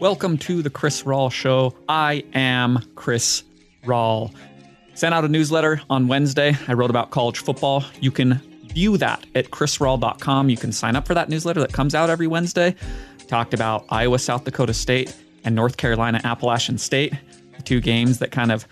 Welcome to the Chris Rawl Show. I am Chris Rawl. Sent out a newsletter on Wednesday. I wrote about college football. You can view that at chrisrawl.com. You can sign up for that newsletter that comes out every Wednesday. Talked about Iowa, South Dakota State, and North Carolina, Appalachian State, the two games that kind of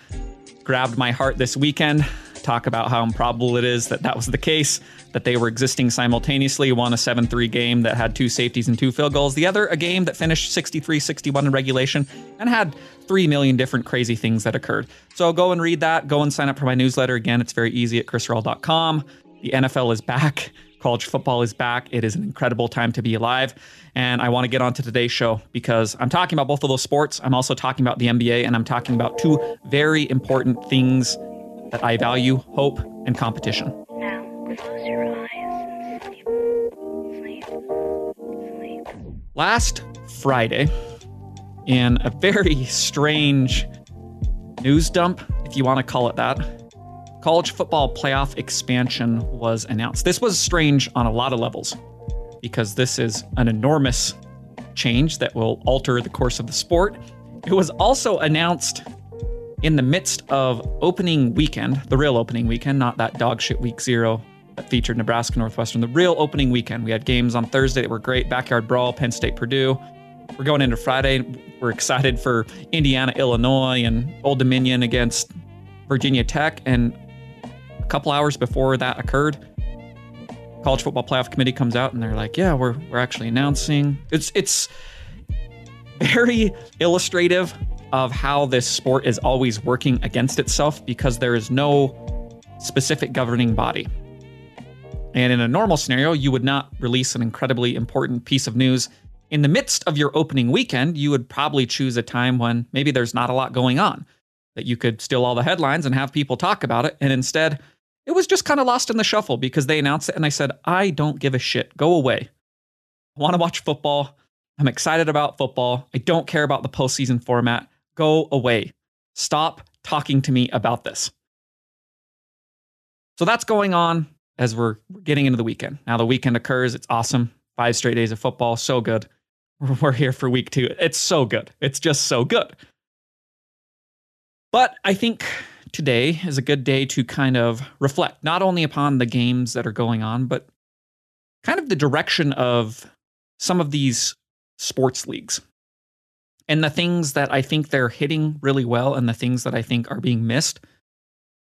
grabbed my heart this weekend. Talk about how improbable it is that that was the case, that they were existing simultaneously. One, a 7 3 game that had two safeties and two field goals. The other, a game that finished 63 61 in regulation and had 3 million different crazy things that occurred. So go and read that. Go and sign up for my newsletter. Again, it's very easy at chrisrawl.com. The NFL is back. College football is back. It is an incredible time to be alive. And I want to get on to today's show because I'm talking about both of those sports. I'm also talking about the NBA, and I'm talking about two very important things that I value hope and competition. Now, close your eyes sleep. Sleep. Sleep. Last Friday, in a very strange news dump, if you want to call it that, college football playoff expansion was announced. This was strange on a lot of levels because this is an enormous change that will alter the course of the sport. It was also announced in the midst of opening weekend, the real opening weekend, not that dog shit week zero that featured Nebraska Northwestern, the real opening weekend. We had games on Thursday that were great backyard brawl, Penn State, Purdue. We're going into Friday. We're excited for Indiana, Illinois, and Old Dominion against Virginia Tech. And a couple hours before that occurred, College Football Playoff Committee comes out and they're like, "Yeah, we're we're actually announcing." It's it's very illustrative of how this sport is always working against itself because there is no specific governing body. And in a normal scenario, you would not release an incredibly important piece of news in the midst of your opening weekend. You would probably choose a time when maybe there's not a lot going on, that you could steal all the headlines and have people talk about it. And instead, it was just kind of lost in the shuffle because they announced it and I said, I don't give a shit. Go away. I want to watch football. I'm excited about football. I don't care about the postseason format. Go away. Stop talking to me about this. So that's going on as we're getting into the weekend. Now, the weekend occurs. It's awesome. Five straight days of football. So good. We're here for week two. It's so good. It's just so good. But I think today is a good day to kind of reflect not only upon the games that are going on, but kind of the direction of some of these sports leagues and the things that I think they're hitting really well and the things that I think are being missed,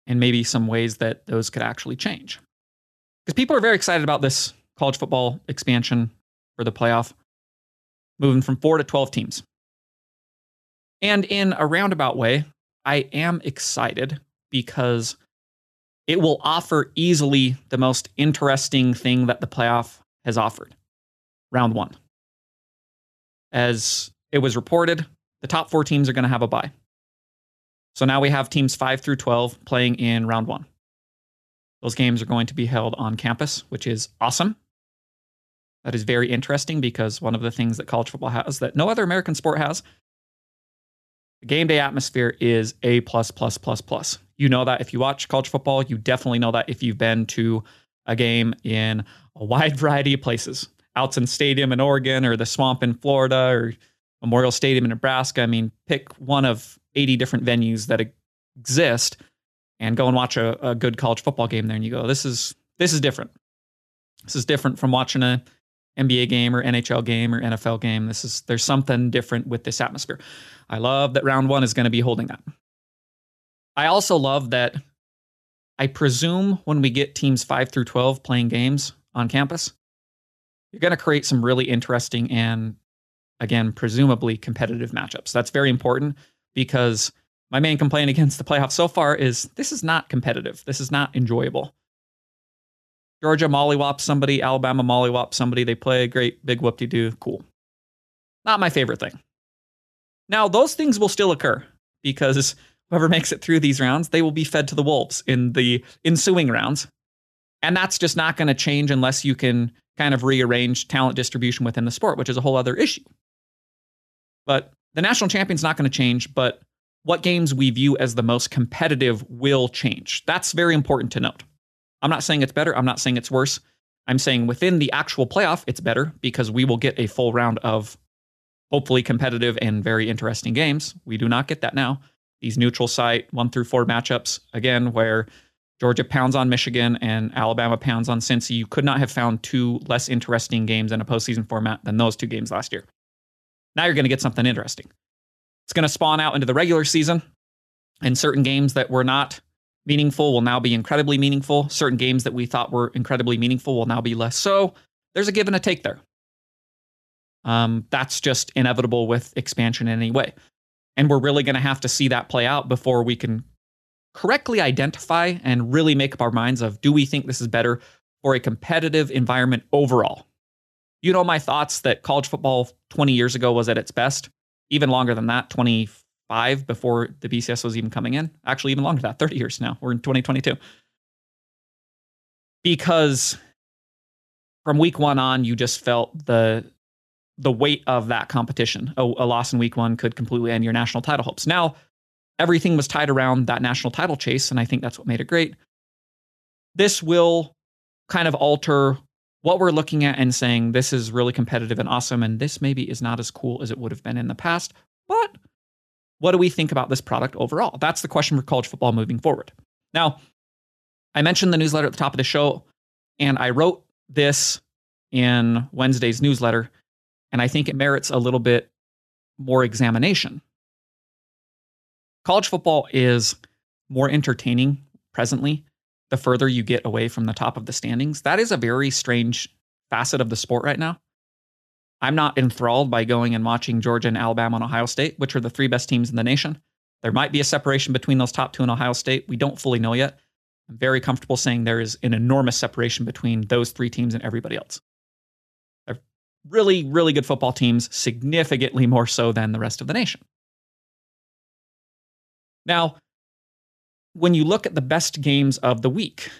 and maybe some ways that those could actually change. Because people are very excited about this college football expansion for the playoff, moving from four to 12 teams. And in a roundabout way, I am excited because it will offer easily the most interesting thing that the playoff has offered round one. As it was reported the top four teams are going to have a bye. So now we have teams 5 through 12 playing in round one. Those games are going to be held on campus, which is awesome. That is very interesting because one of the things that college football has that no other American sport has the game day atmosphere is A plus plus plus plus. You know that if you watch college football, you definitely know that if you've been to a game in a wide variety of places. Autzen Stadium in Oregon or the swamp in Florida or Memorial Stadium in Nebraska. I mean, pick one of 80 different venues that exist and go and watch a, a good college football game there and you go, this is this is different. This is different from watching a NBA game or NHL game or NFL game. This is there's something different with this atmosphere. I love that round 1 is going to be holding that. I also love that I presume when we get teams 5 through 12 playing games on campus, you're going to create some really interesting and again, presumably competitive matchups. That's very important because my main complaint against the playoffs so far is this is not competitive. This is not enjoyable. Georgia mollywop somebody, Alabama mollywop somebody. They play a great big whoop de doo. Cool. Not my favorite thing. Now, those things will still occur because whoever makes it through these rounds, they will be fed to the wolves in the ensuing rounds. And that's just not going to change unless you can kind of rearrange talent distribution within the sport, which is a whole other issue. But the national champion's not going to change, but what games we view as the most competitive will change. That's very important to note. I'm not saying it's better, I'm not saying it's worse. I'm saying within the actual playoff, it's better because we will get a full round of hopefully competitive and very interesting games. We do not get that now. These neutral site one through four matchups, again, where Georgia pounds on Michigan and Alabama pounds on Cincy. You could not have found two less interesting games in a postseason format than those two games last year. Now you're going to get something interesting. It's going to spawn out into the regular season, and certain games that were not meaningful will now be incredibly meaningful. Certain games that we thought were incredibly meaningful will now be less so. There's a give and a take there. Um, that's just inevitable with expansion in any way. And we're really going to have to see that play out before we can correctly identify and really make up our minds of do we think this is better for a competitive environment overall? You know my thoughts that college football 20 years ago was at its best, even longer than that, 25 before the BCS was even coming in. Actually, even longer than that, 30 years now. We're in 2022. Because from week one on, you just felt the the weight of that competition. A, a loss in week one could completely end your national title hopes. Now, everything was tied around that national title chase, and I think that's what made it great. This will kind of alter what we're looking at and saying this is really competitive and awesome, and this maybe is not as cool as it would have been in the past. But what do we think about this product overall? That's the question for college football moving forward. Now, I mentioned the newsletter at the top of the show, and I wrote this in Wednesday's newsletter. And I think it merits a little bit more examination. College football is more entertaining presently the further you get away from the top of the standings. That is a very strange facet of the sport right now. I'm not enthralled by going and watching Georgia and Alabama and Ohio State, which are the three best teams in the nation. There might be a separation between those top two and Ohio State. We don't fully know yet. I'm very comfortable saying there is an enormous separation between those three teams and everybody else They're really, really good football teams, significantly more so than the rest of the nation. Now, when you look at the best games of the week,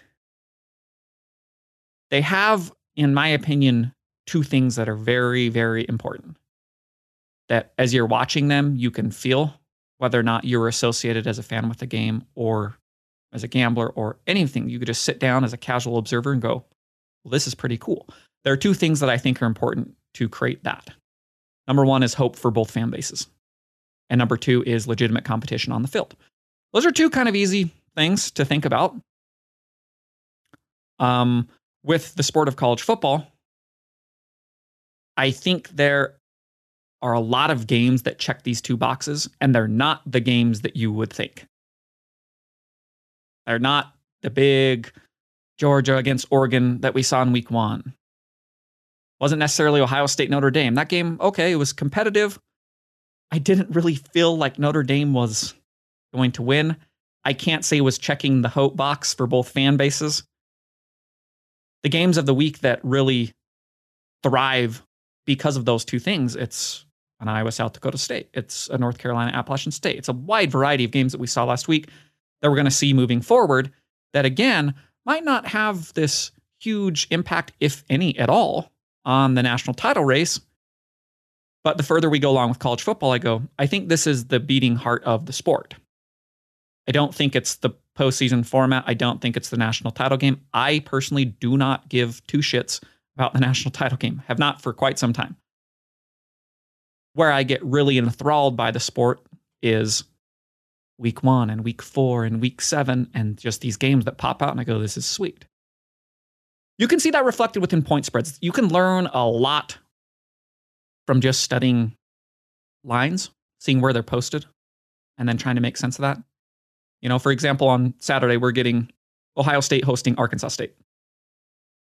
they have, in my opinion, two things that are very, very important. That as you're watching them, you can feel whether or not you're associated as a fan with the game or as a gambler or anything. You could just sit down as a casual observer and go, well, this is pretty cool. There are two things that I think are important to create that. Number one is hope for both fan bases. And number two is legitimate competition on the field. Those are two kind of easy things to think about. Um, with the sport of college football, I think there are a lot of games that check these two boxes, and they're not the games that you would think. They're not the big Georgia against Oregon that we saw in week one. Wasn't necessarily Ohio State Notre Dame. That game, okay, it was competitive. I didn't really feel like Notre Dame was going to win. I can't say was checking the hope box for both fan bases. The games of the week that really thrive because of those two things, it's an Iowa South Dakota State, it's a North Carolina Appalachian State. It's a wide variety of games that we saw last week that we're going to see moving forward that again might not have this huge impact, if any at all, on the national title race. But the further we go along with college football, I go, I think this is the beating heart of the sport. I don't think it's the postseason format. I don't think it's the national title game. I personally do not give two shits about the national title game, have not for quite some time. Where I get really enthralled by the sport is week one and week four and week seven, and just these games that pop out, and I go, this is sweet. You can see that reflected within point spreads. You can learn a lot from just studying lines, seeing where they're posted, and then trying to make sense of that. You know, for example, on Saturday we're getting Ohio State hosting Arkansas State.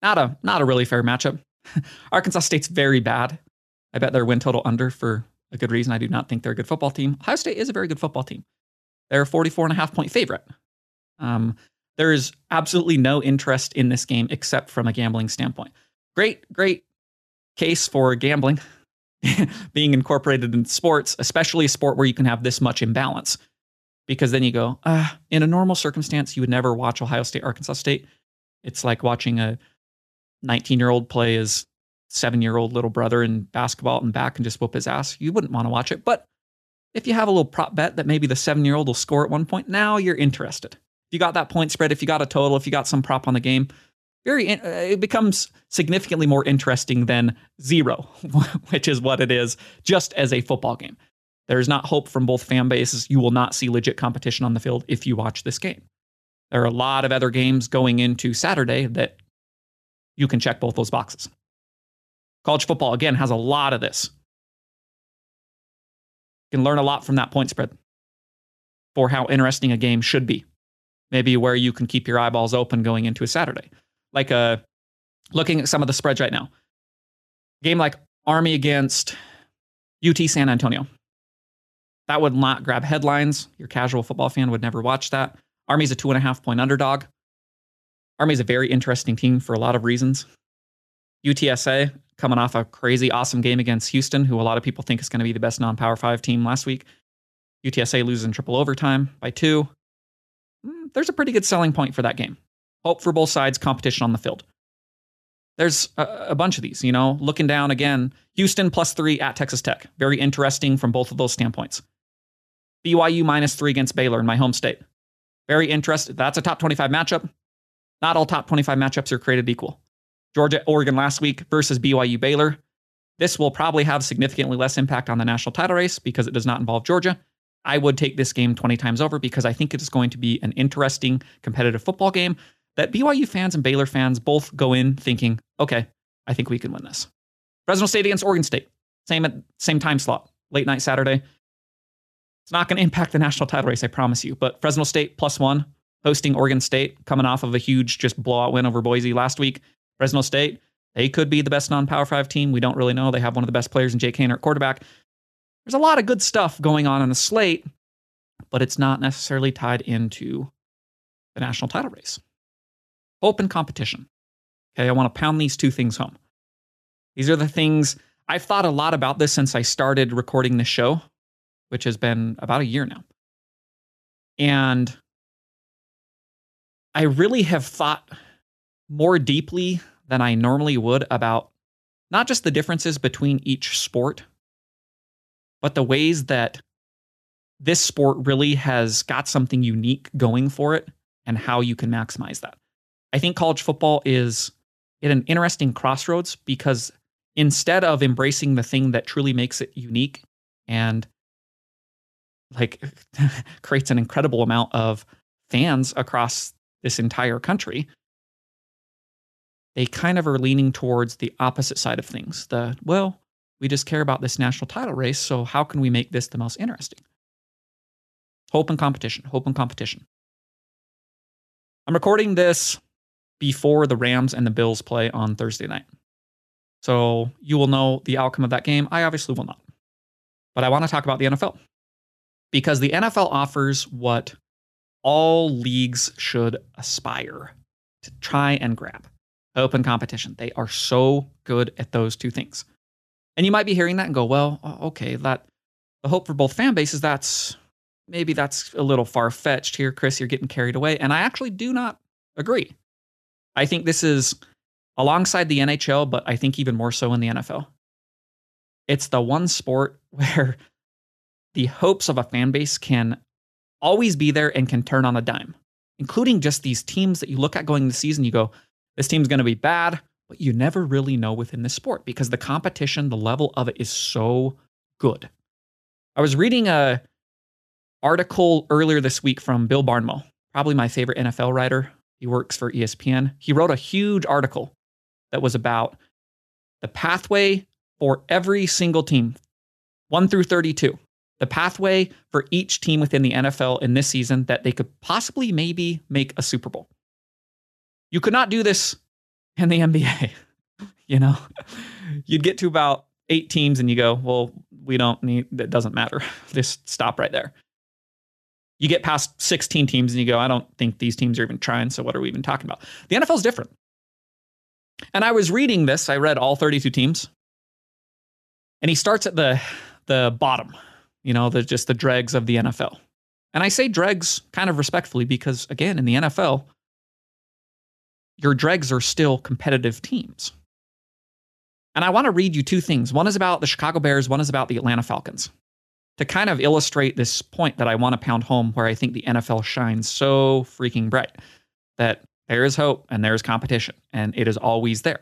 Not a not a really fair matchup. Arkansas State's very bad. I bet their win total under for a good reason. I do not think they're a good football team. Ohio State is a very good football team. They're a 44 and a half point favorite. Um, there is absolutely no interest in this game except from a gambling standpoint. Great, great case for gambling being incorporated in sports, especially a sport where you can have this much imbalance. Because then you go, uh, in a normal circumstance, you would never watch Ohio State, Arkansas State. It's like watching a 19 year old play his seven year old little brother in basketball and back and just whoop his ass. You wouldn't want to watch it. But if you have a little prop bet that maybe the seven year old will score at one point, now you're interested. If you got that point spread, if you got a total, if you got some prop on the game, very uh, it becomes significantly more interesting than zero, which is what it is just as a football game. There's not hope from both fan bases. You will not see legit competition on the field if you watch this game. There are a lot of other games going into Saturday that you can check both those boxes. College football, again, has a lot of this. You can learn a lot from that point spread for how interesting a game should be. Maybe where you can keep your eyeballs open going into a Saturday. Like uh, looking at some of the spreads right now. Game like Army against UT San Antonio. That would not grab headlines. Your casual football fan would never watch that. Army's a two and a half point underdog. Army's a very interesting team for a lot of reasons. UTSA coming off a crazy awesome game against Houston, who a lot of people think is going to be the best non power five team last week. UTSA loses in triple overtime by two. Mm, There's a pretty good selling point for that game. Hope for both sides, competition on the field. There's a, a bunch of these, you know, looking down again. Houston plus three at Texas Tech. Very interesting from both of those standpoints. BYU minus three against Baylor in my home state. Very interested. That's a top 25 matchup. Not all top 25 matchups are created equal. Georgia, Oregon last week versus BYU Baylor. This will probably have significantly less impact on the national title race because it does not involve Georgia. I would take this game 20 times over because I think it is going to be an interesting competitive football game that BYU fans and Baylor fans both go in thinking, okay, I think we can win this. Fresno State against Oregon State, same at same time slot, late night Saturday. It's not going to impact the national title race, I promise you. But Fresno State plus one, hosting Oregon State, coming off of a huge just blowout win over Boise last week. Fresno State, they could be the best non-power five team. We don't really know. They have one of the best players in Jake Haener at quarterback. There's a lot of good stuff going on in the slate, but it's not necessarily tied into the national title race. Hope and competition. Okay, I want to pound these two things home. These are the things I've thought a lot about this since I started recording this show, which has been about a year now. And I really have thought more deeply than I normally would about not just the differences between each sport, but the ways that this sport really has got something unique going for it and how you can maximize that. I think college football is at an interesting crossroads because instead of embracing the thing that truly makes it unique and like creates an incredible amount of fans across this entire country, they kind of are leaning towards the opposite side of things. The, well, we just care about this national title race, so how can we make this the most interesting? Hope and competition, hope and competition. I'm recording this before the Rams and the Bills play on Thursday night. So you will know the outcome of that game. I obviously will not. But I want to talk about the NFL because the NFL offers what all leagues should aspire to try and grab open competition. They are so good at those two things. And you might be hearing that and go, well, okay, that the hope for both fan bases, that's maybe that's a little far fetched here, Chris. You're getting carried away. And I actually do not agree. I think this is alongside the NHL, but I think even more so in the NFL. It's the one sport where the hopes of a fan base can always be there and can turn on a dime, including just these teams that you look at going the season, you go, this team's going to be bad, but you never really know within the sport because the competition, the level of it is so good. I was reading a article earlier this week from Bill Barnwell, probably my favorite NFL writer. He works for ESPN. He wrote a huge article that was about the pathway for every single team, 1 through 32. The pathway for each team within the NFL in this season that they could possibly maybe make a Super Bowl. You could not do this in the NBA. you know, you'd get to about eight teams and you go, well, we don't need, that doesn't matter. Just stop right there. You get past 16 teams and you go, I don't think these teams are even trying. So what are we even talking about? The NFL is different. And I was reading this, I read all 32 teams. And he starts at the the bottom, you know, the just the dregs of the NFL. And I say dregs kind of respectfully because again, in the NFL, your dregs are still competitive teams. And I want to read you two things. One is about the Chicago Bears, one is about the Atlanta Falcons. To kind of illustrate this point that I want to pound home where I think the NFL shines so freaking bright that there is hope and there is competition, and it is always there.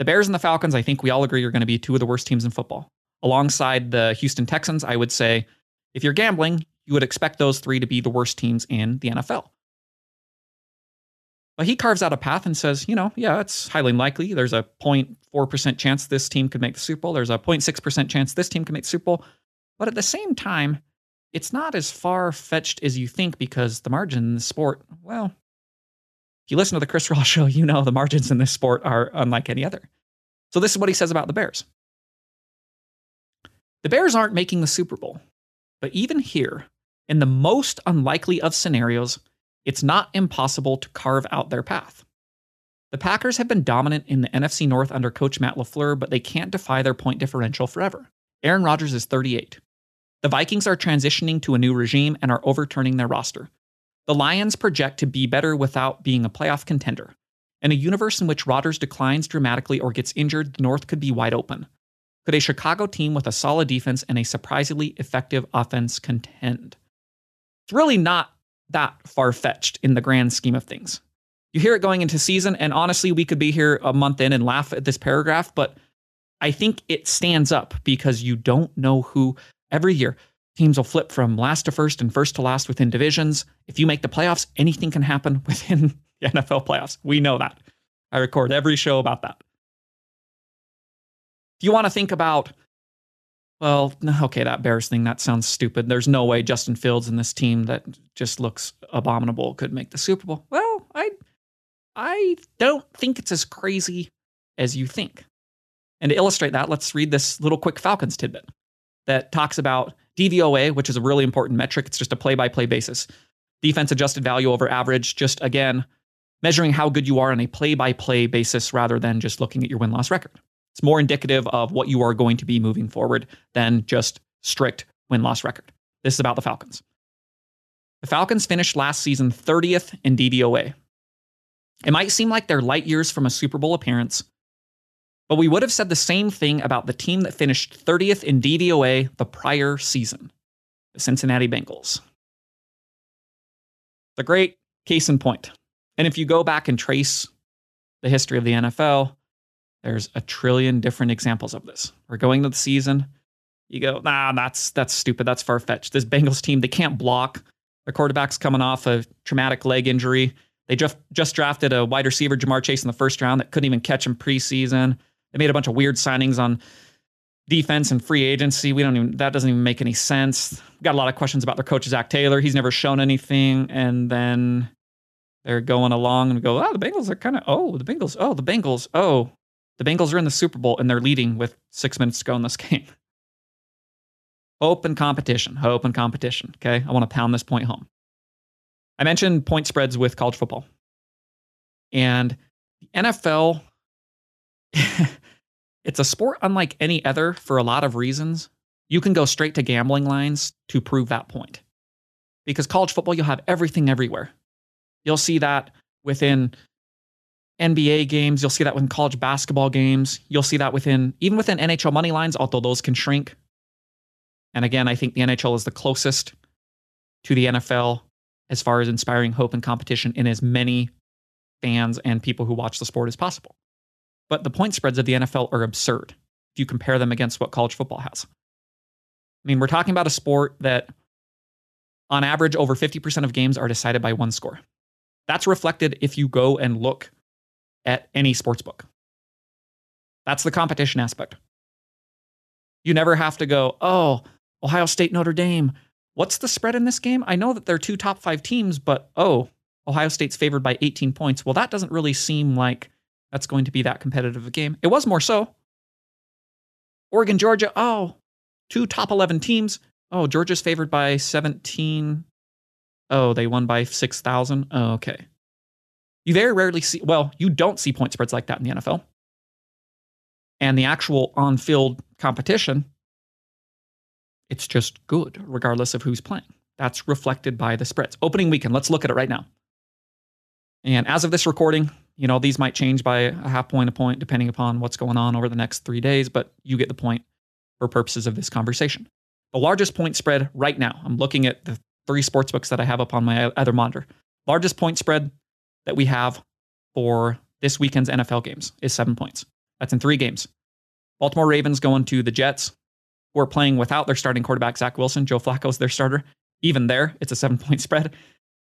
The Bears and the Falcons, I think we all agree, are going to be two of the worst teams in football. Alongside the Houston Texans, I would say if you're gambling, you would expect those three to be the worst teams in the NFL. But he carves out a path and says, you know, yeah, it's highly likely. There's a 0.4% chance this team could make the Super Bowl. There's a 0.6% chance this team could make the Super Bowl. But at the same time, it's not as far fetched as you think because the margin in the sport, well, if you listen to the Chris Ross show, you know the margins in this sport are unlike any other. So this is what he says about the Bears. The Bears aren't making the Super Bowl, but even here, in the most unlikely of scenarios, it's not impossible to carve out their path. The Packers have been dominant in the NFC North under coach Matt LaFleur, but they can't defy their point differential forever. Aaron Rodgers is 38. The Vikings are transitioning to a new regime and are overturning their roster. The Lions project to be better without being a playoff contender. In a universe in which Rodgers declines dramatically or gets injured, the North could be wide open. Could a Chicago team with a solid defense and a surprisingly effective offense contend? It's really not that far fetched in the grand scheme of things. You hear it going into season, and honestly, we could be here a month in and laugh at this paragraph, but I think it stands up because you don't know who every year teams will flip from last to first and first to last within divisions. If you make the playoffs, anything can happen within the NFL playoffs. We know that. I record every show about that. You want to think about, well, okay, that Bears thing, that sounds stupid. There's no way Justin Fields and this team that just looks abominable could make the Super Bowl. Well, I I don't think it's as crazy as you think. And to illustrate that, let's read this little quick Falcons tidbit that talks about DVOA, which is a really important metric. It's just a play by play basis. Defense adjusted value over average, just again, measuring how good you are on a play by play basis rather than just looking at your win loss record. It's more indicative of what you are going to be moving forward than just strict win loss record. This is about the Falcons. The Falcons finished last season 30th in DVOA. It might seem like they're light years from a Super Bowl appearance, but we would have said the same thing about the team that finished 30th in DVOA the prior season, the Cincinnati Bengals. The great case in point. And if you go back and trace the history of the NFL, there's a trillion different examples of this. We're going to the season, you go, nah, that's that's stupid. That's far fetched. This Bengals team, they can't block. Their quarterback's coming off a traumatic leg injury. They just just drafted a wide receiver, Ja'Marr Chase, in the first round that couldn't even catch him preseason. They made a bunch of weird signings on defense and free agency. We don't even that doesn't even make any sense. Got a lot of questions about their coach Zac Taylor. He's never shown anything, and then they're going along and go, oh, the Bengals are kind of oh, the Bengals, oh, the Bengals, oh, the Bengals are in the Super Bowl and they're leading with six minutes to go in this game. Hope and competition, hope and competition. Okay, I want to pound this point home. I mentioned point spreads with college football, and the NFL it's a sport unlike any other for a lot of reasons. You can go straight to gambling lines to prove that point. Because college football, you'll have everything everywhere. You'll see that within NBA games, you'll see that within college basketball games, you'll see that within even within NHL money lines, although those can shrink. And again, I think the NHL is the closest to the NFL as far as inspiring hope and competition in as many fans and people who watch the sport as possible. But the point spreads of the NFL are absurd if you compare them against what college football has. I mean, we're talking about a sport that, on average, over 50% of games are decided by one score. That's reflected if you go and look at any sports book. That's the competition aspect. You never have to go, oh, Ohio State, Notre Dame. What's the spread in this game? I know that they're two top five teams, but oh, Ohio State's favored by 18 points. Well, that doesn't really seem like that's going to be that competitive a game. It was more so. Oregon, Georgia, oh, two top 11 teams. Oh, Georgia's favored by 17. Oh, they won by 6,000. Oh, okay. You very rarely see, well, you don't see point spreads like that in the NFL. And the actual on field competition, it's just good, regardless of who's playing. That's reflected by the spreads. Opening weekend, let's look at it right now. And as of this recording, you know, these might change by a half point, a point, depending upon what's going on over the next three days, but you get the point for purposes of this conversation. The largest point spread right now, I'm looking at the three sports books that I have up on my other monitor. Largest point spread that we have for this weekend's NFL games is seven points. That's in three games. Baltimore Ravens going to the Jets, who are playing without their starting quarterback, Zach Wilson. Joe Flacco's their starter. Even there, it's a seven point spread.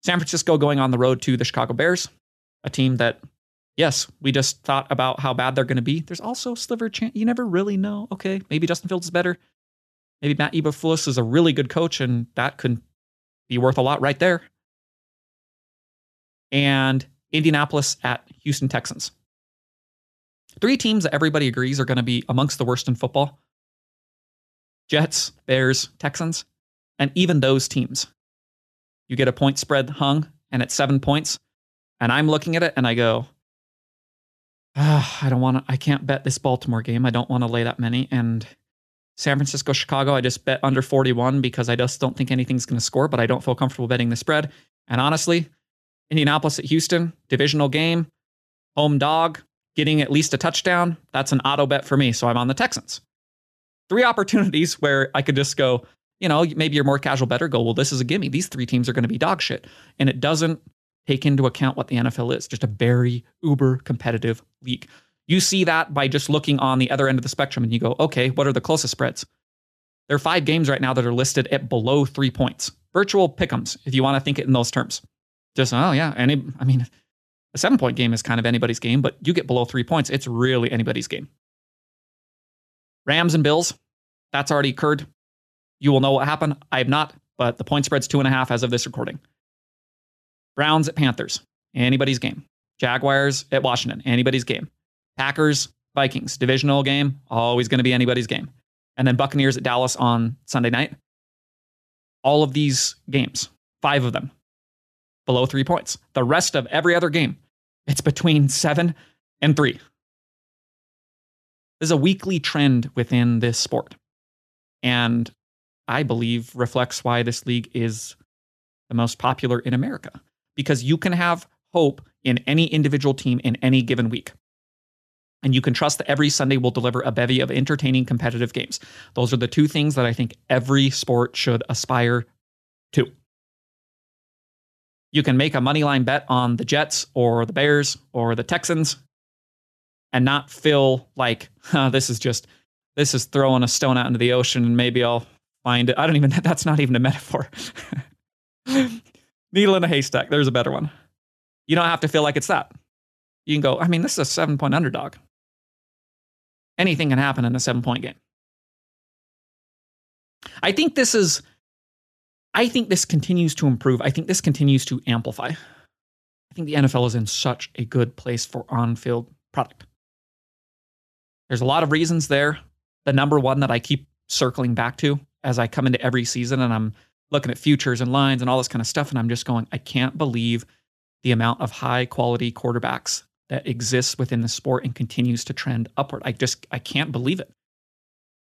San Francisco going on the road to the Chicago Bears, a team that, yes, we just thought about how bad they're going to be. There's also sliver chance. You never really know. Okay, maybe Justin Fields is better. Maybe Matt Eberflus is a really good coach, and that could be worth a lot right there. And Indianapolis at Houston Texans. Three teams that everybody agrees are going to be amongst the worst in football Jets, Bears, Texans. And even those teams, you get a point spread hung and it's seven points. And I'm looking at it and I go, ah, I don't want to, I can't bet this Baltimore game. I don't want to lay that many. And San Francisco, Chicago, I just bet under 41 because I just don't think anything's going to score, but I don't feel comfortable betting the spread. And honestly, Indianapolis at Houston, divisional game, home dog, getting at least a touchdown. That's an auto bet for me. So I'm on the Texans. Three opportunities where I could just go, you know, maybe you're more casual better, go, well, this is a gimme. These three teams are going to be dog shit. And it doesn't take into account what the NFL is, just a very uber competitive league. You see that by just looking on the other end of the spectrum and you go, okay, what are the closest spreads? There are five games right now that are listed at below three points. Virtual pick'ems, if you want to think it in those terms. Just, oh, yeah. Any, I mean, a seven point game is kind of anybody's game, but you get below three points, it's really anybody's game. Rams and Bills, that's already occurred. You will know what happened. I have not, but the point spread's two and a half as of this recording. Browns at Panthers, anybody's game. Jaguars at Washington, anybody's game. Packers, Vikings, divisional game, always going to be anybody's game. And then Buccaneers at Dallas on Sunday night. All of these games, five of them, below three points. The rest of every other game, it's between seven and three. There's a weekly trend within this sport. And I believe reflects why this league is the most popular in America. Because you can have hope in any individual team in any given week. And you can trust that every Sunday will deliver a bevy of entertaining competitive games. Those are the two things that I think every sport should aspire to. You can make a money line bet on the Jets or the Bears or the Texans and not feel like huh, this is just this is throwing a stone out into the ocean and maybe I'll find it. I don't even that's not even a metaphor. Needle in a haystack. There's a better one. You don't have to feel like it's that. You can go, I mean, this is a seven point underdog. Anything can happen in a seven point game. I think this is I think this continues to improve. I think this continues to amplify. I think the NFL is in such a good place for on field product. There's a lot of reasons there. The number one that I keep circling back to as I come into every season and I'm looking at futures and lines and all this kind of stuff, and I'm just going, I can't believe the amount of high quality quarterbacks that exists within the sport and continues to trend upward. I just I can't believe it.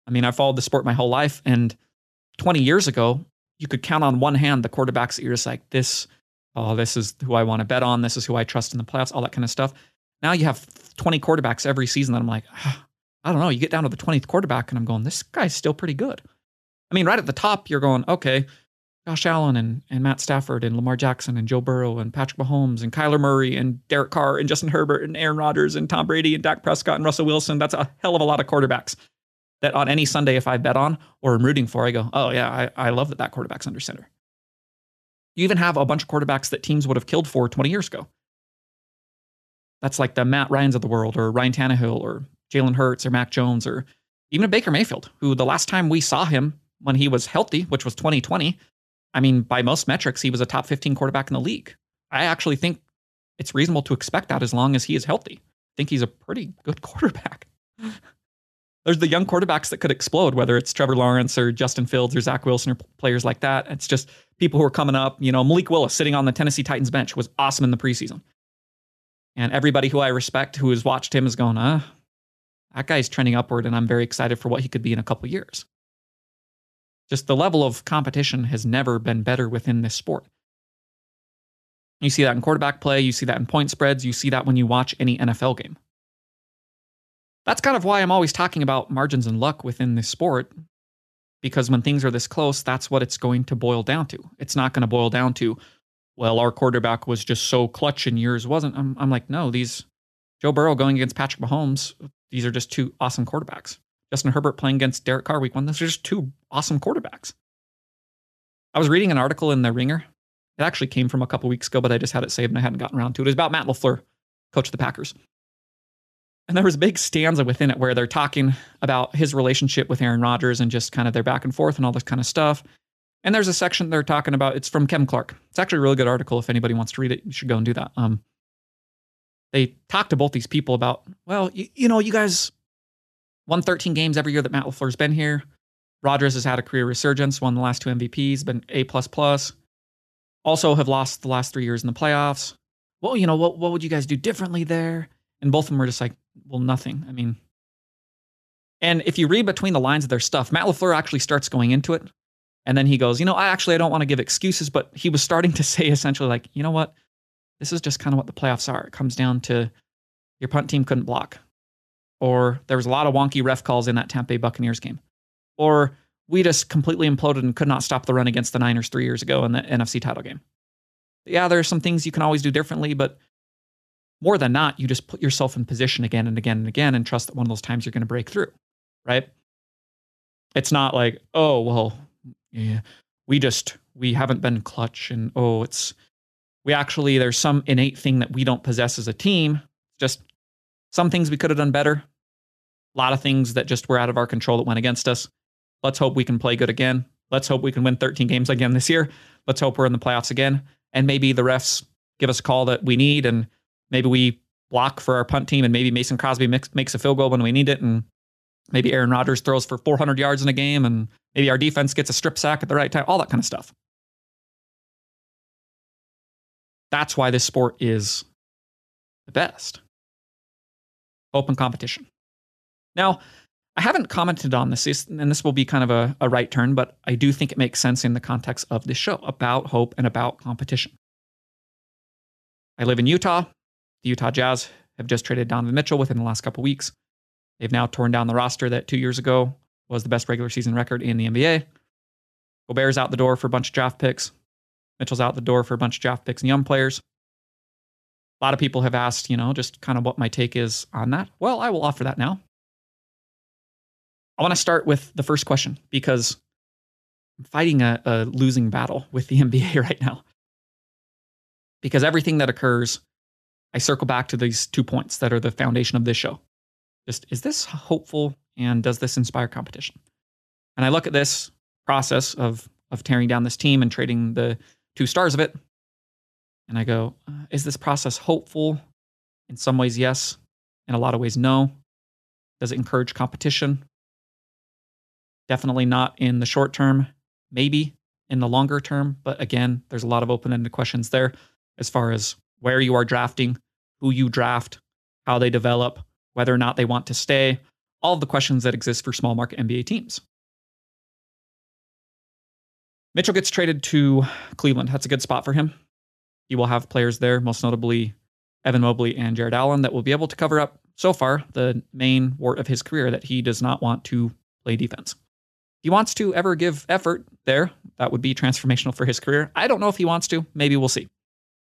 I mean, I followed the sport my whole life, and 20 years ago, you could count on one hand the quarterbacks that you're just like, this, oh, this is who I want to bet on. This is who I trust in the playoffs, all that kind of stuff. Now you have 20 quarterbacks every season that I'm like, ah, I don't know. You get down to the 20th quarterback, and I'm going, this guy's still pretty good. I mean, right at the top, you're going, okay, Josh Allen and, and Matt Stafford and Lamar Jackson and Joe Burrow and Patrick Mahomes and Kyler Murray and Derek Carr and Justin Herbert and Aaron Rodgers and Tom Brady and Dak Prescott and Russell Wilson. That's a hell of a lot of quarterbacks that on any Sunday, if I bet on or am rooting for, I go, oh, yeah, I, I love that that quarterback's under center. You even have a bunch of quarterbacks that teams would have killed for 20 years ago. That's like the Matt Ryans of the world or Ryan Tannehill or Jalen Hurts or Mac Jones or even a Baker Mayfield, who the last time we saw him when he was healthy, which was 2020, I mean, by most metrics, he was a top 15 quarterback in the league. I actually think it's reasonable to expect that as long as he is healthy. I think he's a pretty good quarterback. There's the young quarterbacks that could explode, whether it's Trevor Lawrence or Justin Fields or Zach Wilson or players like that. It's just people who are coming up. You know, Malik Willis sitting on the Tennessee Titans bench was awesome in the preseason. And everybody who I respect who has watched him is going, uh, that guy's trending upward, and I'm very excited for what he could be in a couple years. Just the level of competition has never been better within this sport. You see that in quarterback play, you see that in point spreads, you see that when you watch any NFL game. That's kind of why I'm always talking about margins and luck within this sport, because when things are this close, that's what it's going to boil down to. It's not going to boil down to well, our quarterback was just so clutch and yours wasn't. I'm, I'm like, no, these Joe Burrow going against Patrick Mahomes, these are just two awesome quarterbacks. Justin Herbert playing against Derek Carr week one, those are just two awesome quarterbacks. I was reading an article in The Ringer. It actually came from a couple weeks ago, but I just had it saved and I hadn't gotten around to it. It was about Matt LaFleur, coach of the Packers. And there was a big stanza within it where they're talking about his relationship with Aaron Rodgers and just kind of their back and forth and all this kind of stuff. And there's a section they're talking about. It's from Kevin Clark. It's actually a really good article. If anybody wants to read it, you should go and do that. Um, they talk to both these people about, well, you, you know, you guys won 13 games every year that Matt LaFleur's been here. Rodgers has had a career resurgence, won the last two MVPs, been A. Also have lost the last three years in the playoffs. Well, you know, what what would you guys do differently there? And both of them were just like, well, nothing. I mean, and if you read between the lines of their stuff, Matt LaFleur actually starts going into it. And then he goes, you know, I actually I don't want to give excuses, but he was starting to say essentially like, you know what? This is just kind of what the playoffs are. It comes down to your punt team couldn't block. Or there was a lot of wonky ref calls in that Tampa Bay Buccaneers game. Or we just completely imploded and could not stop the run against the Niners three years ago in the NFC title game. Yeah, there are some things you can always do differently, but more than not, you just put yourself in position again and again and again and trust that one of those times you're going to break through, right? It's not like, oh, well, yeah, we just, we haven't been clutch and oh, it's, we actually, there's some innate thing that we don't possess as a team. Just some things we could have done better. A lot of things that just were out of our control that went against us. Let's hope we can play good again. Let's hope we can win 13 games again this year. Let's hope we're in the playoffs again. And maybe the refs give us a call that we need and maybe we block for our punt team, and maybe Mason Crosby mix, makes a field goal when we need it, and maybe Aaron Rodgers throws for 400 yards in a game, and maybe our defense gets a strip sack at the right time, all that kind of stuff. That's why this sport is the best. Open competition. Now, I haven't commented on this, and this will be kind of a, a right turn, but I do think it makes sense in the context of this show about hope and about competition. I live in Utah. The Utah Jazz have just traded Donovan Mitchell within the last couple weeks. They've now torn down the roster that two years ago was the best regular season record in the NBA. Gobert's out the door for a bunch of draft picks. Mitchell's out the door for a bunch of draft picks and young players. A lot of people have asked, you know, just kind of what my take is on that. Well, I will offer that now. I want to start with the first question because I'm fighting a, a losing battle with the NBA right now. Because everything that occurs I circle back to these two points that are the foundation of this show. Just is this hopeful and does this inspire competition? And I look at this process of of tearing down this team and trading the two stars of it, and I go, uh, is this process hopeful? In some ways, yes. In a lot of ways, no. Does it encourage competition? Definitely not in the short term. Maybe in the longer term, but again, there's a lot of open-ended questions there as far as where you are drafting, who you draft, how they develop, whether or not they want to stay, all of the questions that exist for small market NBA teams. Mitchell gets traded to Cleveland. That's a good spot for him. He will have players there, most notably Evan Mobley and Jarrett Allen, that will be able to cover up so far the main wart of his career that he does not want to play defense. If he wants to ever give effort there, that would be transformational for his career. I don't know if he wants to. Maybe we'll see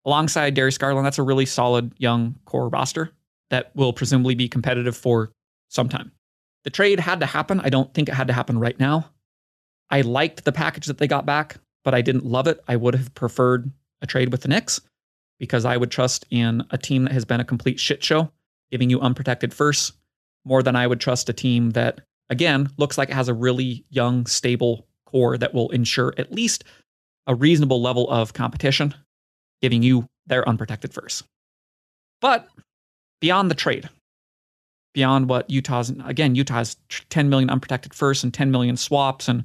alongside Darius Garland, that's a really solid young core roster that will presumably be competitive for some time. The trade had to happen. I don't think it had to happen right now. I liked the package that they got back, but I didn't love it. I would have preferred a trade with the Knicks because I would trust in a team that has been a complete shit show, giving you unprotected firsts, more than I would trust a team that, again, looks like it has a really young, stable core that will ensure at least a reasonable level of competition giving you their unprotected first. But beyond the trade, beyond what Utah's again, Utah's 10 million unprotected first and 10 million swaps and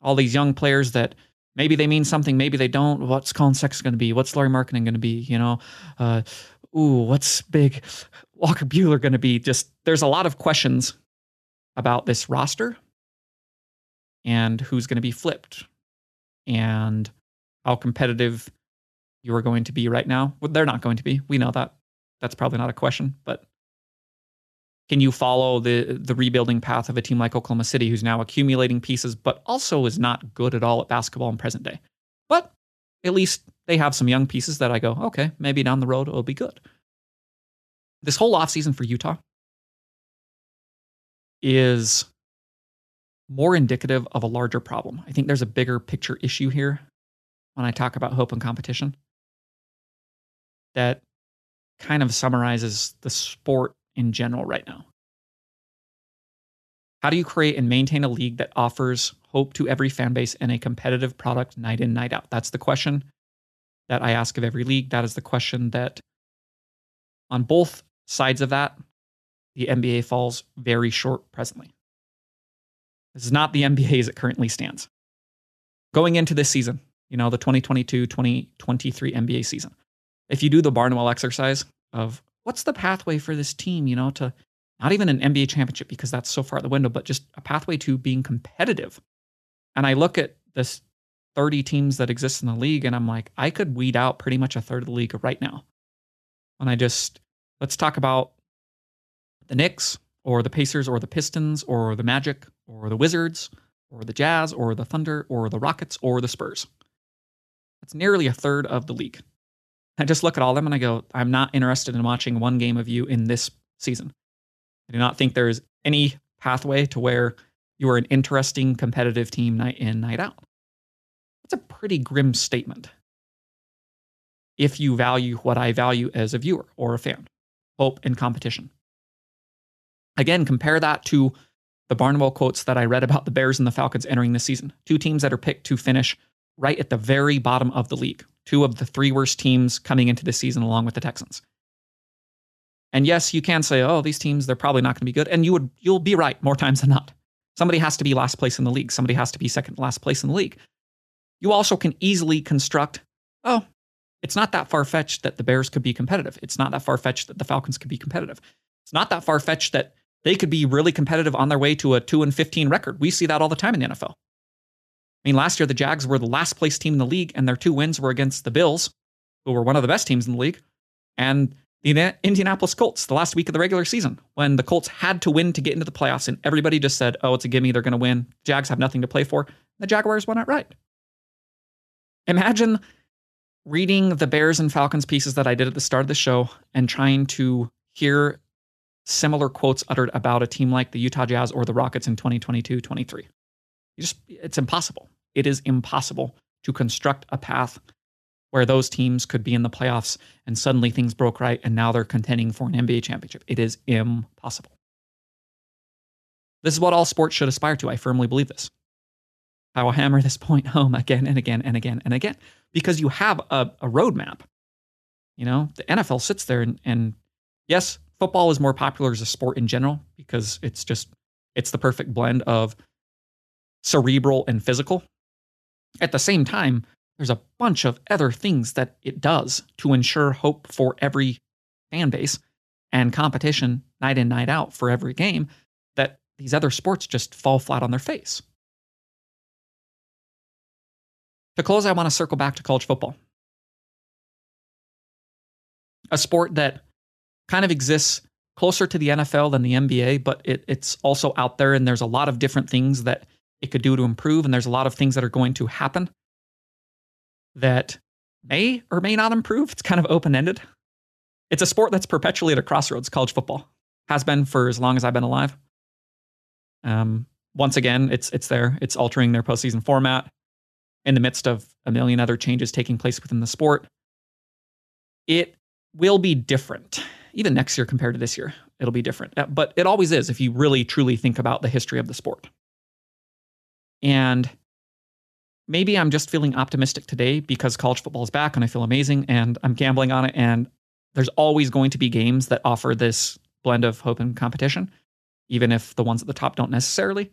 all these young players that maybe they mean something, maybe they don't. What's Sexton going to be? What's Lauri Markkanen going to be? You know, uh, ooh, what's big Walker Buehler going to be? Just there's a lot of questions about this roster and who's going to be flipped and how competitive you are going to be right now. Well, they're not going to be. We know that. That's probably not a question, but can you follow the the rebuilding path of a team like Oklahoma City who's now accumulating pieces but also is not good at all at basketball in present day? But at least they have some young pieces that I go, okay, maybe down the road it'll be good. This whole offseason for Utah is more indicative of a larger problem. I think there's a bigger picture issue here when I talk about hope and competition that kind of summarizes the sport in general right now. How do you create and maintain a league that offers hope to every fan base and a competitive product night in, night out? That's the question that I ask of every league. That is the question that on both sides of that, the NBA falls very short presently. This is not the NBA as it currently stands. Going into this season, you know, the 2022 2023 NBA season, if you do the Barnwell exercise of what's the pathway for this team, you know, to not even an NBA championship because that's so far out the window, but just a pathway to being competitive. And I look at this 30 teams that exist in the league and I'm like, I could weed out pretty much a third of the league right now. And I just, let's talk about the Knicks or the Pacers or the Pistons or the Magic or the Wizards or the Jazz or the Thunder or the Rockets or the Spurs. That's nearly a third of the league. I just look at all of them and I go, I'm not interested in watching one game of you in this season. I do not think there's any pathway to where you are an interesting competitive team night in, night out. That's a pretty grim statement. If you value what I value as a viewer or a fan, hope and competition. Again, compare that to the Barnwell quotes that I read about the Bears and the Falcons entering this season. Two teams that are picked to finish right at the very bottom of the league. Two of the three worst teams coming into this season, along with the Texans. And yes, you can say, "Oh, these teams, they're probably not going to be good," and you would, you'll be right more times than not. Somebody has to be last place in the league. Somebody has to be second last place in the league. You also can easily construct, "Oh, it's not that far fetched that the Bears could be competitive. It's not that far fetched that the Falcons could be competitive. It's not that far fetched that they could be really competitive on their way to a 2 and 15 record. We see that all the time in the NFL. I mean, last year the Jags were the last place team in the league, and their two wins were against the Bills, who were one of the best teams in the league, and the Indianapolis Colts the last week of the regular season when the Colts had to win to get into the playoffs, and everybody just said, "Oh, it's a gimme. They're going to win. Jags have nothing to play for." The Jaguars won outright. Imagine reading the Bears and Falcons pieces that I did at the start of the show and trying to hear similar quotes uttered about a team like the Utah Jazz or the Rockets in 2022 23. You just, it's impossible. It is impossible to construct a path where those teams could be in the playoffs and suddenly things broke right and now they're contending for an NBA championship. It is impossible. This is what all sports should aspire to. I firmly believe this. I will hammer this point home again and again and again and again because you have a, a roadmap. You know, the NFL sits there and, and yes, football is more popular as a sport in general because it's just it's the perfect blend of cerebral and physical. At the same time, there's a bunch of other things that it does to ensure hope for every fan base and competition night in night out for every game that these other sports just fall flat on their face. To close, I want to circle back to college football. A sport that kind of exists closer to the NFL than the NBA, but it, it's also out there, and there's a lot of different things that it could do to improve, and there's a lot of things that are going to happen that may or may not improve. It's kind of open ended. It's a sport that's perpetually at a crossroads, college football. Has been for as long as I've been alive. Um, once again, it's it's there. It's altering their postseason format in the midst of a million other changes taking place within the sport. It will be different even next year compared to this year, it'll be different. Uh, but it always is if you really truly think about the history of the sport. And maybe I'm just feeling optimistic today because college football is back and I feel amazing and I'm gambling on it. And there's always going to be games that offer this blend of hope and competition, even if the ones at the top don't necessarily.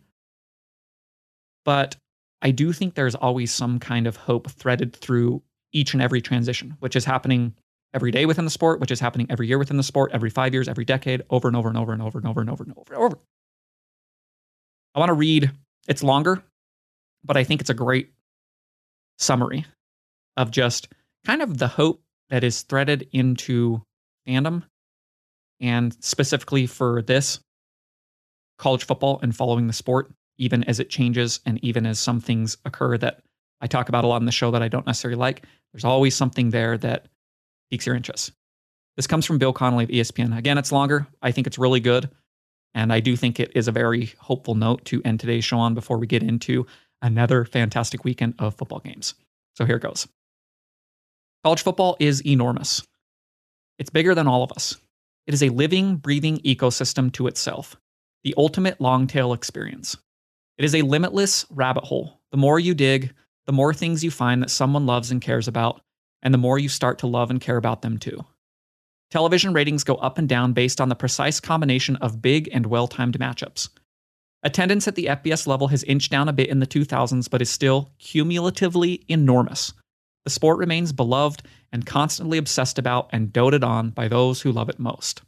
But I do think there's always some kind of hope threaded through each and every transition, which is happening every day within the sport, which is happening every year within the sport, every five years, every decade, over and over and over and over and over and over and over and over. I want to read, it's longer, but I think it's a great summary of just kind of the hope that is threaded into fandom and specifically for this college football and following the sport, even as it changes and even as some things occur that I talk about a lot on the show that I don't necessarily like. There's always something there that piques your interest. This comes from Bill Connelly of ESPN. Again, it's longer. I think it's really good. And I do think it is a very hopeful note to end today's show on before we get into another fantastic weekend of football games. So here it goes. College football is enormous. It's bigger than all of us. It is a living, breathing ecosystem to itself, the ultimate long tail experience. It is a limitless rabbit hole. The more you dig, the more things you find that someone loves and cares about, and the more you start to love and care about them too. Television ratings go up and down based on the precise combination of big and well timed matchups. Attendance at the FBS level has inched down a bit in the 2000s, but is still cumulatively enormous. The sport remains beloved and constantly obsessed about and doted on by those who love it most.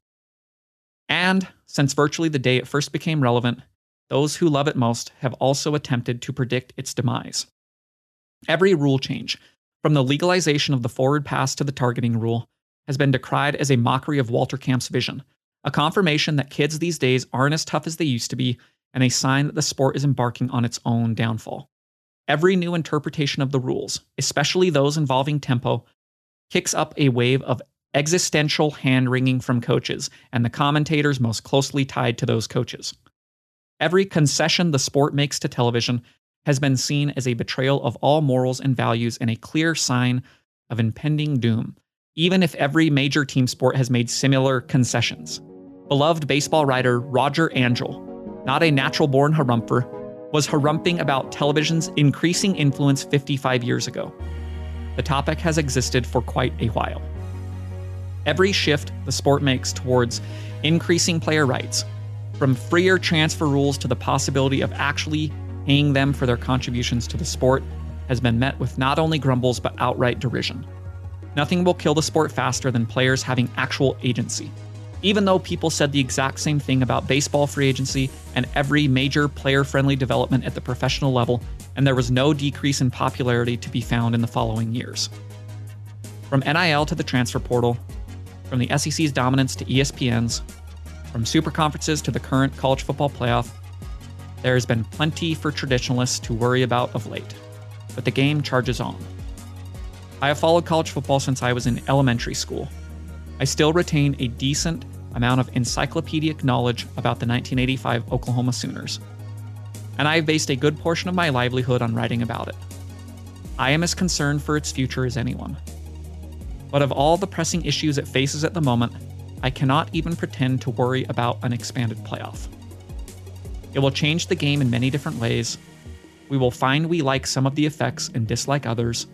And since virtually the day it first became relevant, those who love it most have also attempted to predict its demise. Every rule change, from the legalization of the forward pass to the targeting rule, has been decried as a mockery of Walter Camp's vision, a confirmation that kids these days aren't as tough as they used to be, and a sign that the sport is embarking on its own downfall. Every new interpretation of the rules, especially those involving tempo, kicks up a wave of existential hand wringing from coaches and the commentators most closely tied to those coaches. Every concession the sport makes to television has been seen as a betrayal of all morals and values and a clear sign of impending doom, even if every major team sport has made similar concessions. Beloved baseball writer Roger Angell, not a natural born harumper, was harumping about television's increasing influence 55 years ago. The topic has existed for quite a while. Every shift the sport makes towards increasing player rights, from freer transfer rules to the possibility of actually paying them for their contributions to the sport, has been met with not only grumbles but outright derision. Nothing will kill the sport faster than players having actual agency. Even though people said the exact same thing about baseball free agency and every major player friendly development at the professional level, and there was no decrease in popularity to be found in the following years. From NIL to the transfer portal, from the SEC's dominance to ESPN's, from super conferences to the current college football playoff, there has been plenty for traditionalists to worry about of late. But the game charges on. I have followed college football since I was in elementary school. I still retain a decent amount of encyclopedic knowledge about the 1985 Oklahoma Sooners, and I have based a good portion of my livelihood on writing about it. I am as concerned for its future as anyone. But of all the pressing issues it faces at the moment, I cannot even pretend to worry about an expanded playoff. It will change the game in many different ways. We will find we like some of the effects and dislike others,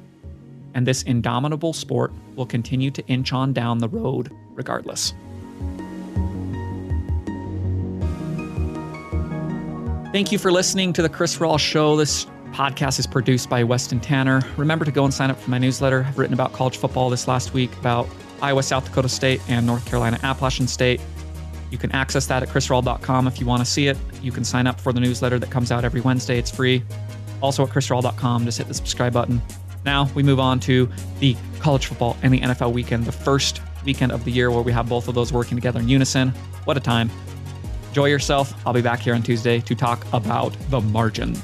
and this indomitable sport will continue to inch on down the road regardless. Thank you for listening to the Chris Rawl Show. This podcast is produced by Weston Tanner. Remember to go and sign up for my newsletter. I've written about college football this last week, about Iowa, South Dakota State, and North Carolina Appalachian State. You can access that at chrisrawl.com if you want to see it. You can sign up for the newsletter that comes out every Wednesday. It's free. Also at chrisrawl.com, just hit the subscribe button. Now we move on to the college football and the NFL weekend, the first weekend of the year where we have both of those working together in unison. What a time. Enjoy yourself. I'll be back here on Tuesday to talk about the margins.